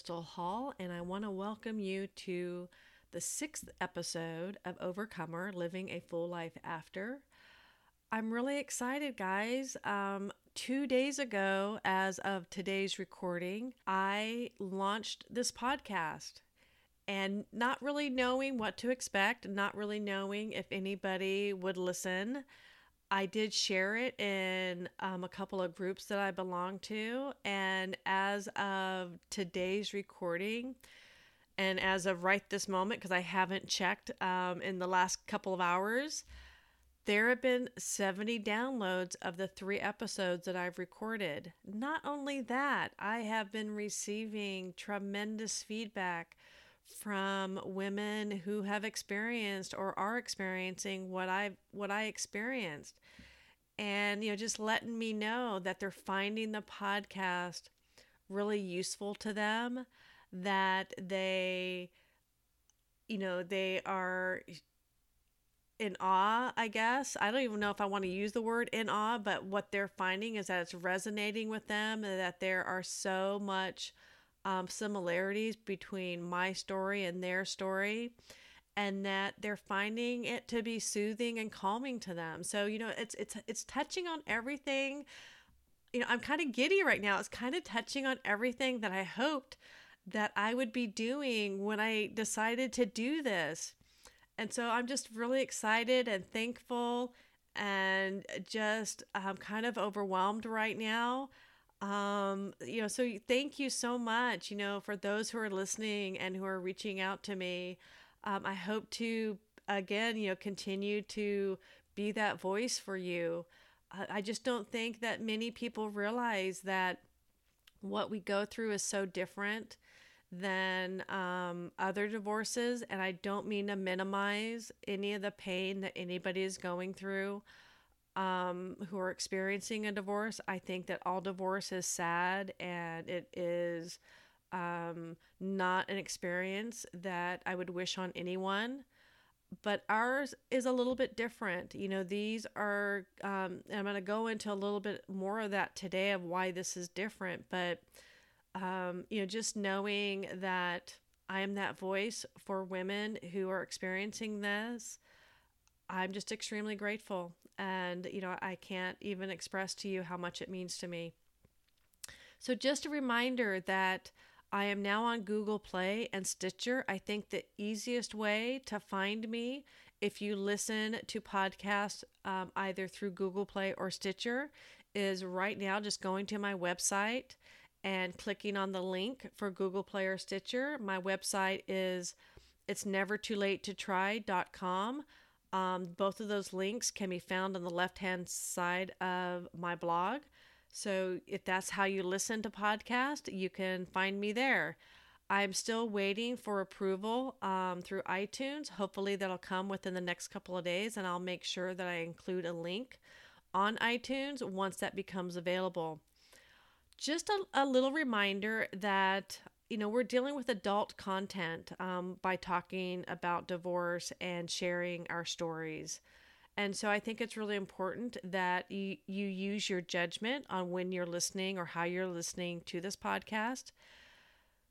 Crystal Hall, and I want to welcome you to the sixth episode of Overcomer Living a Full Life After. I'm really excited, guys. Um, two days ago, as of today's recording, I launched this podcast and not really knowing what to expect, not really knowing if anybody would listen. I did share it in um, a couple of groups that I belong to. And as of today's recording, and as of right this moment, because I haven't checked um, in the last couple of hours, there have been 70 downloads of the three episodes that I've recorded. Not only that, I have been receiving tremendous feedback from women who have experienced or are experiencing what I what I experienced. And you know, just letting me know that they're finding the podcast really useful to them, that they you know, they are in awe, I guess. I don't even know if I want to use the word in awe, but what they're finding is that it's resonating with them, and that there are so much um, similarities between my story and their story and that they're finding it to be soothing and calming to them. So, you know, it's it's it's touching on everything. You know, I'm kind of giddy right now. It's kind of touching on everything that I hoped that I would be doing when I decided to do this. And so I'm just really excited and thankful and just um, kind of overwhelmed right now um you know so thank you so much you know for those who are listening and who are reaching out to me. Um, i hope to again you know continue to be that voice for you. I just don't think that many people realize that what we go through is so different than um, other divorces and i don't mean to minimize any of the pain that anybody is going through um, who are experiencing a divorce. I think that all divorce is sad and it is um, not an experience that I would wish on anyone. But ours is a little bit different. You know, these are, um, I'm going to go into a little bit more of that today of why this is different. But, um, you know, just knowing that I am that voice for women who are experiencing this, I'm just extremely grateful. And, you know, I can't even express to you how much it means to me. So, just a reminder that I am now on Google Play and Stitcher. I think the easiest way to find me if you listen to podcasts um, either through Google Play or Stitcher is right now just going to my website and clicking on the link for Google Play or Stitcher. My website is it's never too late to try.com. Um, both of those links can be found on the left hand side of my blog. So if that's how you listen to podcast, you can find me there. I'm still waiting for approval um, through iTunes. Hopefully, that'll come within the next couple of days, and I'll make sure that I include a link on iTunes once that becomes available. Just a, a little reminder that you know, we're dealing with adult content um, by talking about divorce and sharing our stories. And so I think it's really important that you, you use your judgment on when you're listening or how you're listening to this podcast.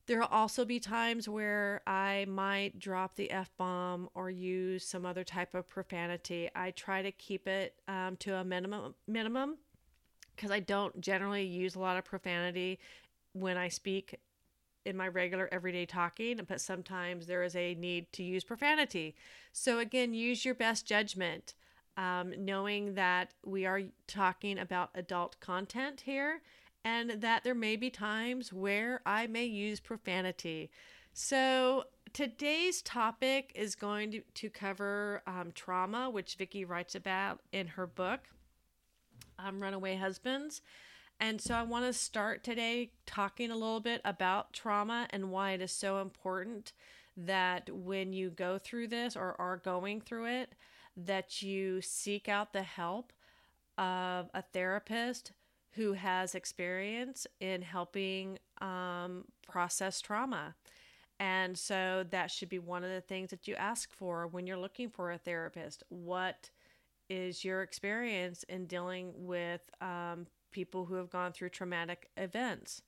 There will also be times where I might drop the F bomb or use some other type of profanity. I try to keep it um, to a minimum minimum because I don't generally use a lot of profanity when I speak in my regular everyday talking, but sometimes there is a need to use profanity. So, again, use your best judgment, um, knowing that we are talking about adult content here and that there may be times where I may use profanity. So, today's topic is going to, to cover um, trauma, which Vikki writes about in her book, um, Runaway Husbands. And so I want to start today talking a little bit about trauma and why it is so important that when you go through this or are going through it, that you seek out the help of a therapist who has experience in helping um, process trauma. And so that should be one of the things that you ask for when you're looking for a therapist. What is your experience in dealing with um, people who have gone through traumatic events.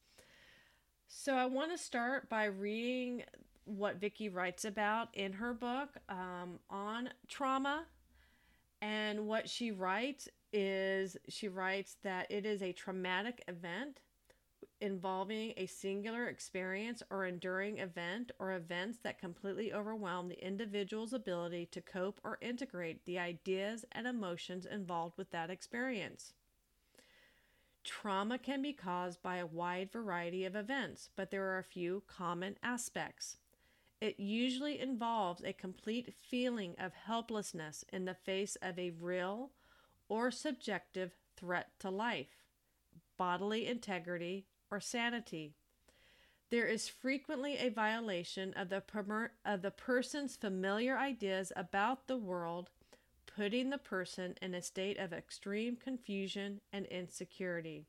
So I want to start by reading what Vikki writes about in her book um, on trauma. And what she writes is she writes that it is a traumatic event involving a singular experience or enduring event or events that completely overwhelm the individual's ability to cope or integrate the ideas and emotions involved with that experience. Trauma can be caused by a wide variety of events, but there are a few common aspects. It usually involves a complete feeling of helplessness in the face of a real or subjective threat to life, bodily integrity, or sanity. There is frequently a violation of the, per- of the person's familiar ideas about the world, putting the person in a state of extreme confusion and insecurity.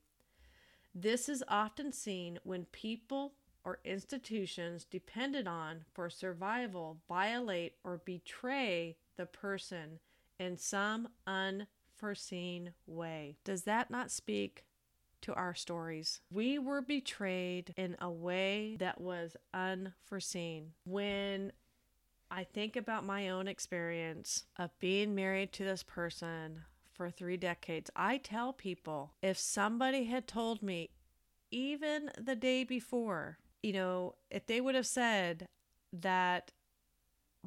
This is often seen when people or institutions depended on for survival violate or betray the person in some unforeseen way. Does that not speak to our stories? We were betrayed in a way that was unforeseen. When I think about my own experience of being married to this person for three decades, I tell people if somebody had told me, even the day before, you know, if they would have said that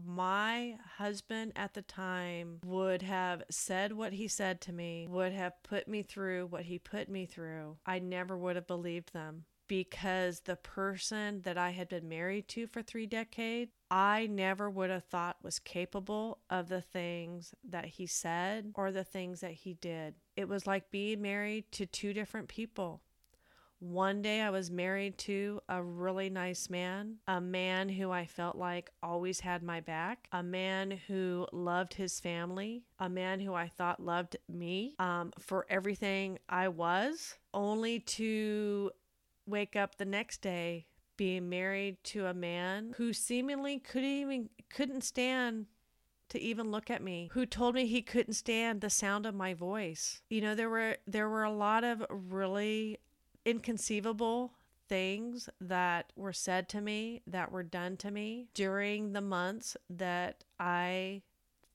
my husband at the time would have said what he said to me, would have put me through what he put me through, I never would have believed them because the person that I had been married to for three decades, I never would have thought was capable of the things that he said or the things that he did. It was like being married to two different people. One day I was married to a really nice man, a man who I felt like always had my back, a man who loved his family, a man who I thought loved me um, for everything I was, only to wake up the next day being married to a man who seemingly couldn't even couldn't stand to even look at me who told me he couldn't stand the sound of my voice you know there were there were a lot of really inconceivable things that were said to me, that were done to me during the months that I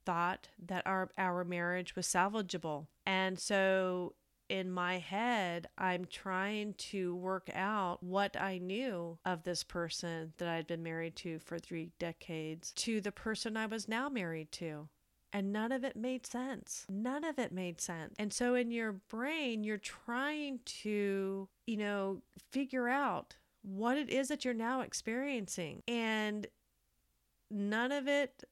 thought that our our marriage was salvageable. And so in my head, I'm trying to work out what I knew of this person that I'd been married to for 3 decades to the person I was now married to and none of it made sense. None of it made sense. And so in your brain, you're trying to, you know, figure out what it is that you're now experiencing. And none of it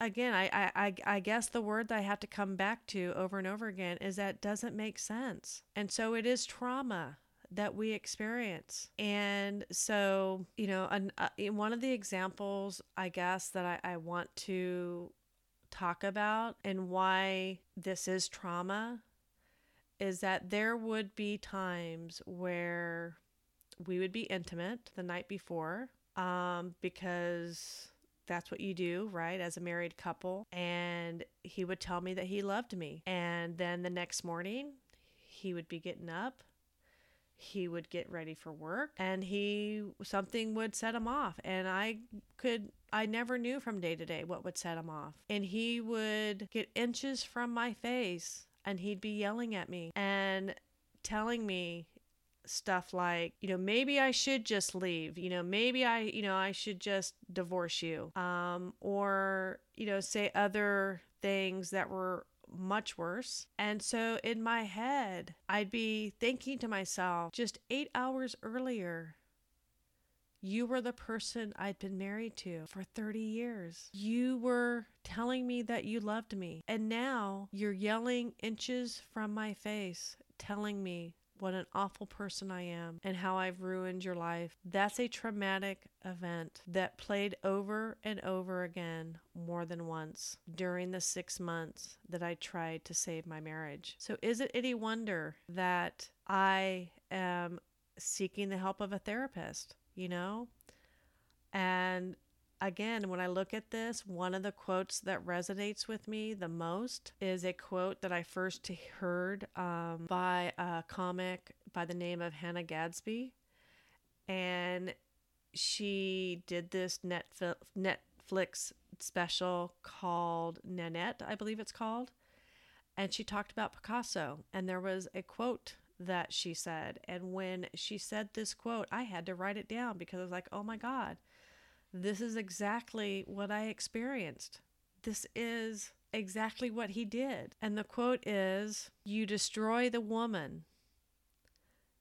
again I, I i guess the word that i have to come back to over and over again is that doesn't make sense and so it is trauma that we experience. And so, you know, an, uh, one of the examples, I guess, that I, I want to talk about and why this is trauma is that there would be times where we would be intimate the night before um, because that's what you do, right, as a married couple. And he would tell me that he loved me. And then the next morning, he would be getting up he would get ready for work and he something would set him off and i could i never knew from day to day what would set him off and he would get inches from my face and he'd be yelling at me and telling me stuff like you know maybe i should just leave you know maybe i you know i should just divorce you um or you know say other things that were much worse. And so in my head, I'd be thinking to myself, just eight hours earlier, you were the person I'd been married to for 30 years. You were telling me that you loved me. And now you're yelling inches from my face, telling me what an awful person I am and how I've ruined your life. That's a traumatic event that played over and over again more than once during the six months that I tried to save my marriage. So, is it any wonder that I am seeking the help of a therapist, you know? And again, when I look at this, one of the quotes that resonates with me the most is a quote that I first heard um, by a comic by the name of Hannah Gadsby. and she did this Netflix special called Nanette, I believe it's called. And she talked about Picasso. And there was a quote that she said. And when she said this quote, I had to write it down because I was like, oh my God, this is exactly what I experienced. This is exactly what he did. And the quote is You destroy the woman,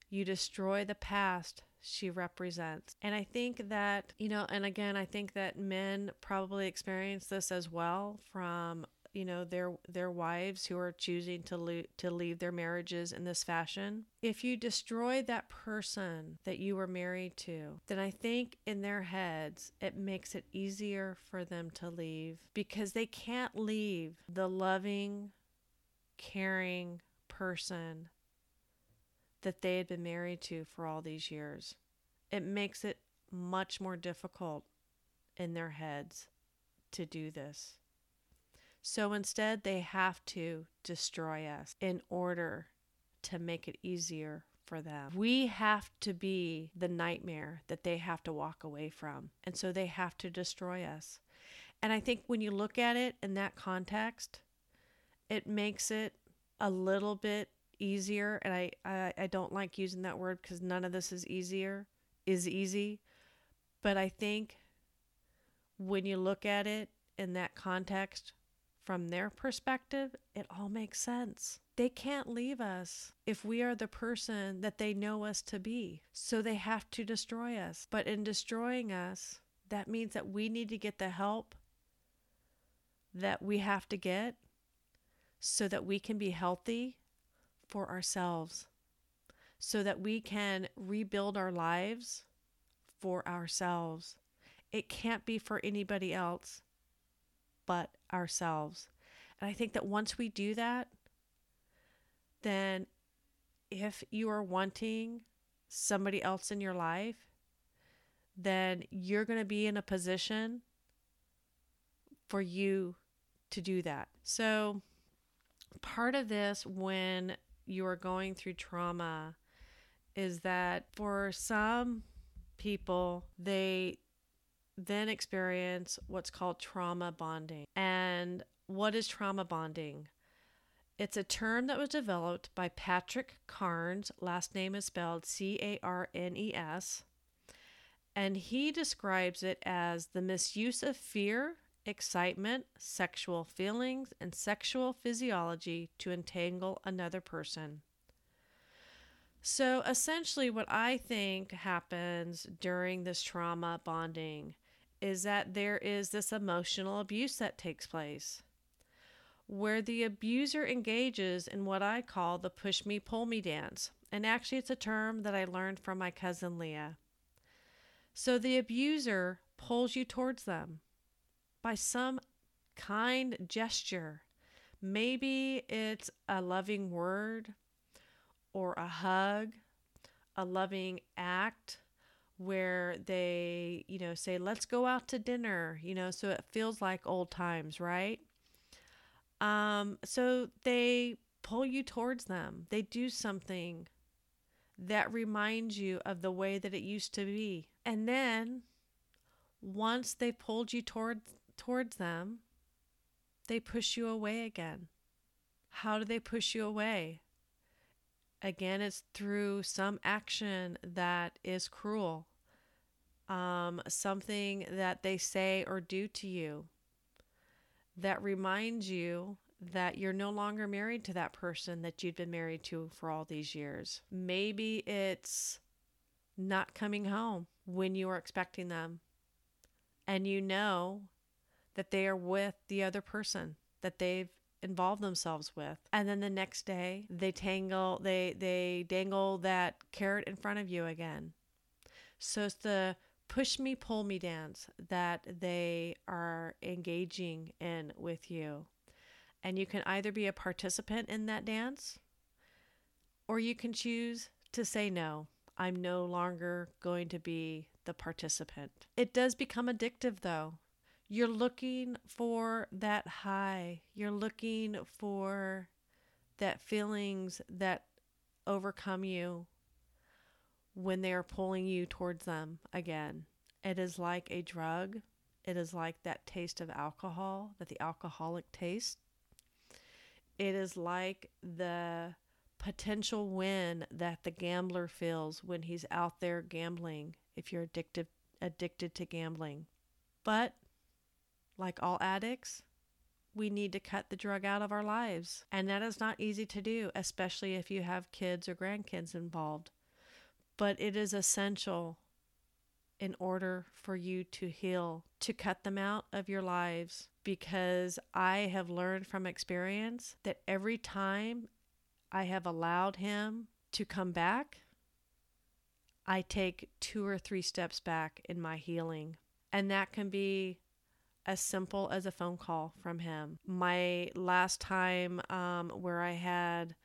you destroy the past she represents. And I think that, you know, and again, I think that men probably experience this as well from you know their their wives who are choosing to lo- to leave their marriages in this fashion. If you destroy that person that you were married to then i think in their heads it makes it easier for them to leave because they can't leave the loving caring person that they had been married to for all these years. It makes it much more difficult in their heads to do this so instead, they have to destroy us in order to make it easier for them. We have to be the nightmare that they have to walk away from. And so they have to destroy us. And I think when you look at it in that context, it makes it a little bit easier. And I, I, I don't like using that word because none of this is easier, is easy. But I think when you look at it in that context, from their perspective, it all makes sense. They can't leave us if we are the person that they know us to be. So they have to destroy us. But in destroying us, that means that we need to get the help that we have to get so that we can be healthy for ourselves, so that we can rebuild our lives for ourselves. It can't be for anybody else but ourselves. And I think that once we do that, then if you are wanting somebody else in your life, then you're going to be in a position for you to do that. So, part of this when you are going through trauma is that for some people, they then experience what's called trauma bonding. And what is trauma bonding? It's a term that was developed by Patrick Carnes, last name is spelled C A R N E S, and he describes it as the misuse of fear, excitement, sexual feelings, and sexual physiology to entangle another person. So essentially, what I think happens during this trauma bonding is that there is this emotional abuse that takes place where the abuser engages in what I call the push me, pull me dance. And actually, it's a term that I learned from my cousin Leah. So the abuser pulls you towards them by some kind gesture. Maybe it's a loving word or a hug, a loving act where they, you know, say, let's go out to dinner, you know, so it feels like old times, right? Um, so they pull you towards them. They do something that reminds you of the way that it used to be. And then once they pulled you towards towards them, they push you away again. How do they push you away? Again, it's through some action that is cruel, um, something that they say or do to you that reminds you that you're no longer married to that person that you'd been married to for all these years. Maybe it's not coming home when you are expecting them, and you know that they are with the other person that they've involve themselves with. And then the next day they tangle they they dangle that carrot in front of you again. So it's the push me pull me dance that they are engaging in with you. And you can either be a participant in that dance or you can choose to say no. I'm no longer going to be the participant. It does become addictive though you're looking for that high. You're looking for that feelings that overcome you when they are pulling you towards them again. It is like a drug. It is like that taste of alcohol that the alcoholic tastes. It is like the potential win that the gambler feels when he's out there gambling if you're addicted addicted to gambling. But like all addicts, we need to cut the drug out of our lives. And that is not easy to do, especially if you have kids or grandkids involved. But it is essential in order for you to heal, to cut them out of your lives. Because I have learned from experience that every time I have allowed him to come back, I take two or three steps back in my healing. And that can be as simple as a phone call from him. My last time um, where I had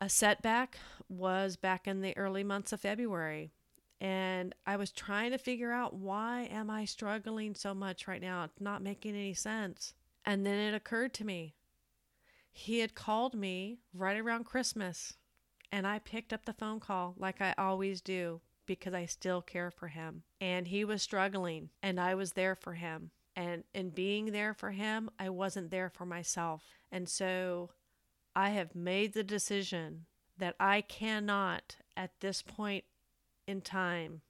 a setback was back in the early months of February. And I was trying to figure out why am I struggling so much right now? It's not making any sense. And then it occurred to me. He had called me right around Christmas, and I picked up the phone call like I always do because I still care for him. And he was struggling, and I was there for him. And in being there for him, I wasn't there for myself. And so I have made the decision that I cannot, at this point in time,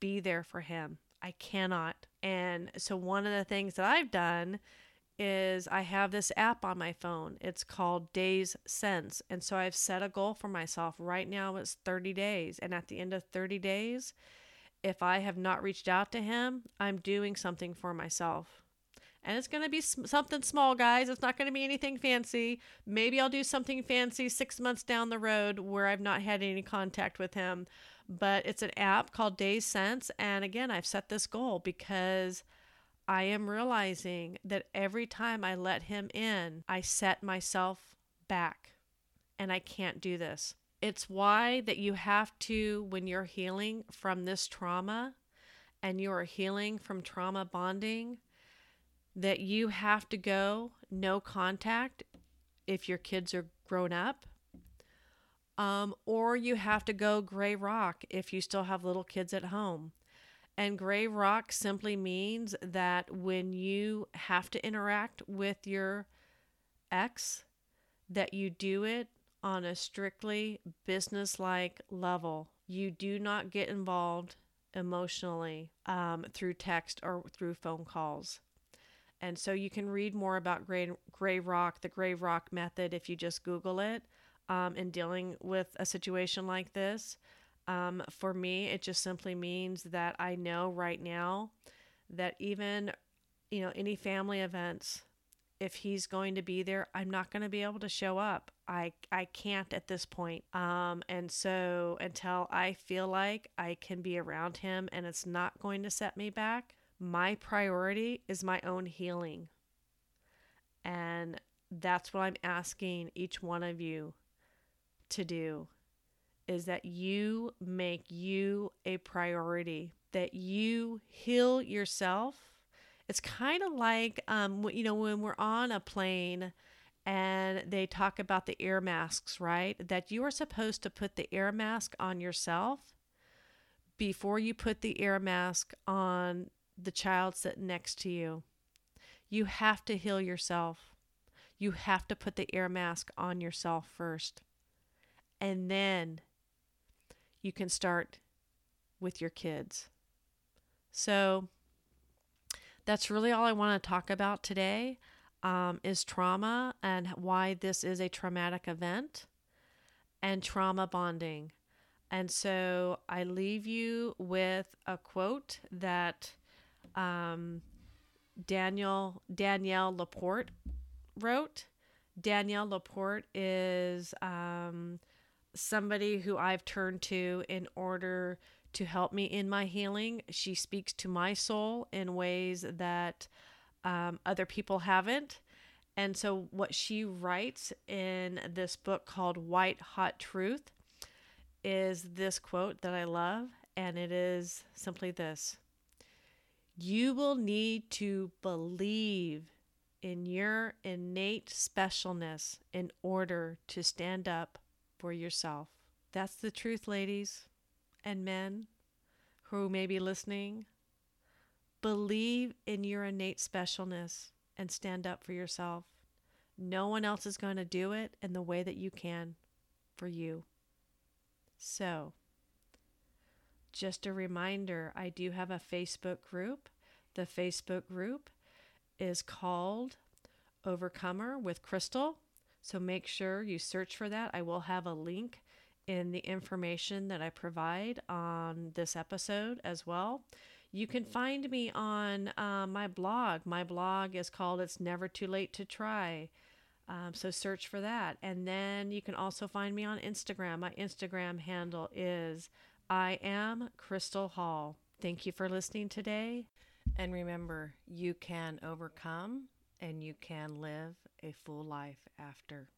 be there for him. I cannot. And so, one of the things that I've done is I have this app on my phone. It's called Days Since. And so, I've set a goal for myself. Right now, it's 30 days. And at the end of 30 days, if I have not reached out to him, I'm doing something for myself. And it's going to be something small, guys. It's not going to be anything fancy. Maybe I'll do something fancy six months down the road where I've not had any contact with him. But it's an app called Days Since. And again, I've set this goal because I am realizing that every time I let him in, I set myself back. And I can't do this. It's why that you have to, when you're healing from this trauma and you are healing from trauma bonding, that you have to go no contact if your kids are grown up. Um, or you have to go gray rock if you still have little kids at home. And gray rock simply means that when you have to interact with your ex, that you do it on a strictly business like level. You do not get involved emotionally um, through text or through phone calls. And so you can read more about gray, gray rock, the gray rock method, if you just Google it um, in dealing with a situation like this. Um, for me, it just simply means that I know right now that even, you know, any family events, if he's going to be there, I'm not going to be able to show up. I I can't at this point. Um, and so until I feel like I can be around him and it's not going to set me back, my priority is my own healing. And that's what I'm asking each one of you to do is that you make you a priority, that you heal yourself it's kind of like, um, you know, when we're on a plane and they talk about the air masks, right? That you are supposed to put the air mask on yourself before you put the air mask on the child sitting next to you. You have to heal yourself. You have to put the air mask on yourself first. And then you can start with your kids. So, that's really all I want to talk about today um, is trauma and why this is a traumatic event and trauma bonding. And so I leave you with a quote that um, Daniel Danielle Laporte wrote. Danielle Laporte is um, somebody who I've turned to in order to help me in my healing. She speaks to my soul in ways that um, other people haven't. And so, what she writes in this book called White Hot Truth is this quote that I love, and it is simply this You will need to believe in your innate specialness in order to stand up for yourself. That's the truth, ladies. And men who may be listening, believe in your innate specialness and stand up for yourself. No one else is going to do it in the way that you can for you. So, just a reminder I do have a Facebook group. The Facebook group is called Overcomer with Crystal. So make sure you search for that. I will have a link in the information that I provide on this episode as well. You can find me on uh, my blog. My blog is called It's Never Too Late to Try. Um, so search for that. And then you can also find me on Instagram. My Instagram handle is I am Crystal Hall. Thank you for listening today. And remember, you can overcome and you can live a full life after.